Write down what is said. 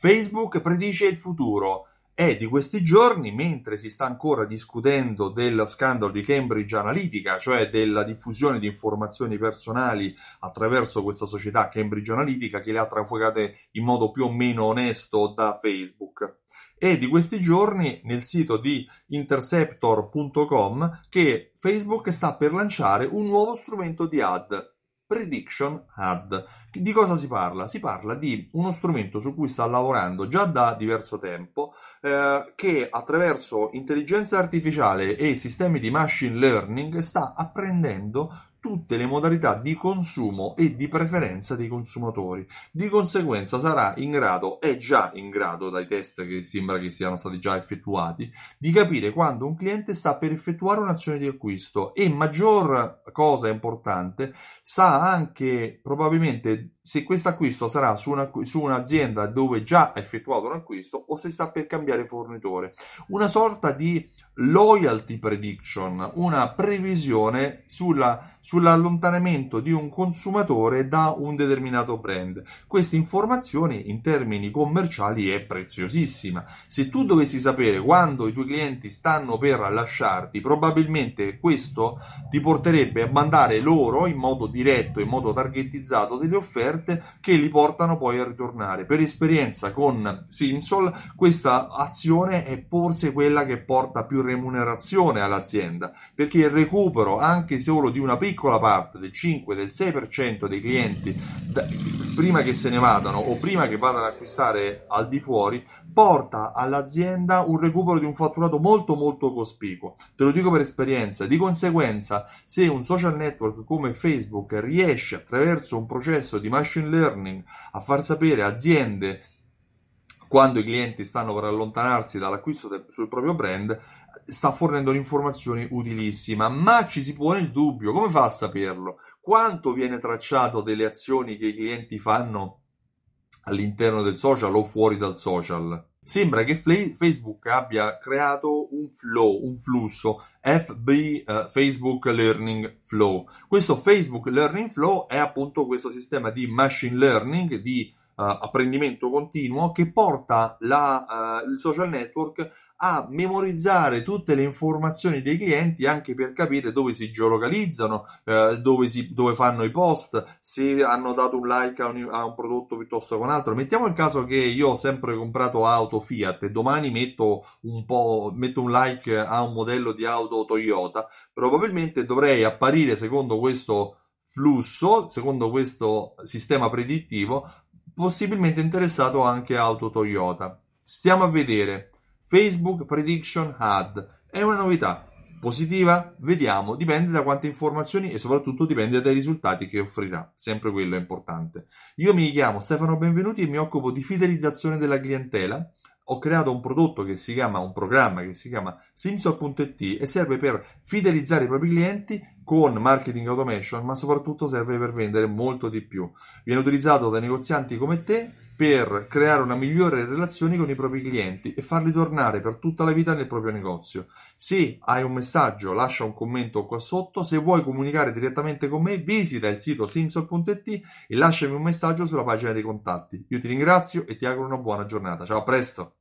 Facebook predice il futuro. È di questi giorni, mentre si sta ancora discutendo dello scandalo di Cambridge Analytica, cioè della diffusione di informazioni personali attraverso questa società Cambridge Analytica che le ha trafugate in modo più o meno onesto da Facebook. È di questi giorni nel sito di interceptor.com che Facebook sta per lanciare un nuovo strumento di ad Prediction Ad. Di cosa si parla? Si parla di uno strumento su cui sta lavorando già da diverso tempo, eh, che attraverso intelligenza artificiale e sistemi di machine learning sta apprendendo tutte le modalità di consumo e di preferenza dei consumatori. Di conseguenza sarà in grado, è già in grado dai test che sembra che siano stati già effettuati, di capire quando un cliente sta per effettuare un'azione di acquisto e maggior cosa importante, sa anche probabilmente se questo acquisto sarà su, una, su un'azienda dove già ha effettuato un acquisto o se sta per cambiare fornitore. Una sorta di loyalty prediction, una previsione sulla, sull'allontanamento di un consumatore da un determinato brand. Questa informazione in termini commerciali è preziosissima. Se tu dovessi sapere quando i tuoi clienti stanno per lasciarti, probabilmente questo ti porterebbe a mandare loro in modo diretto, in modo targetizzato delle offerte che li portano poi a ritornare. Per esperienza con Simsol, questa azione è forse quella che porta più remunerazione all'azienda, perché il recupero anche solo di una piccola parte, del 5, del 6% dei clienti, da, prima che se ne vadano o prima che vadano ad acquistare al di fuori, porta all'azienda un recupero di un fatturato molto molto cospicuo. Te lo dico per esperienza. Di conseguenza, se un social network come Facebook riesce attraverso un processo di machine learning a far sapere aziende quando i clienti stanno per allontanarsi dall'acquisto del, sul proprio brand, sta fornendo un'informazione utilissima, ma ci si pone il dubbio, come fa a saperlo? Quanto viene tracciato delle azioni che i clienti fanno all'interno del social o fuori dal social? Sembra che Facebook abbia creato un flow, un flusso FB eh, Facebook Learning Flow. Questo Facebook Learning Flow è appunto questo sistema di machine learning, di apprendimento continuo che porta la, uh, il social network a memorizzare tutte le informazioni dei clienti anche per capire dove si geolocalizzano, eh, dove, si, dove, fanno i post, se hanno dato un like a un, a un, prodotto piuttosto che un altro. Mettiamo il caso che io ho sempre comprato auto Fiat e domani metto un, metto un like a un modello di auto Toyota, probabilmente dovrei apparire secondo questo flusso, secondo questo sistema predittivo, possibilmente interessato anche auto Toyota. Stiamo a vedere. Facebook Prediction Ad è una novità positiva? Vediamo, dipende da quante informazioni e soprattutto dipende dai risultati che offrirà, sempre quello è importante. Io mi chiamo Stefano Benvenuti e mi occupo di fidelizzazione della clientela. Ho creato un prodotto che si chiama, un programma che si chiama Simsol.it e serve per fidelizzare i propri clienti con marketing automation, ma soprattutto serve per vendere molto di più. Viene utilizzato da negozianti come te per creare una migliore relazione con i propri clienti e farli tornare per tutta la vita nel proprio negozio. Se hai un messaggio, lascia un commento qua sotto. Se vuoi comunicare direttamente con me, visita il sito simsol.it e lasciami un messaggio sulla pagina dei contatti. Io ti ringrazio e ti auguro una buona giornata. Ciao, a presto!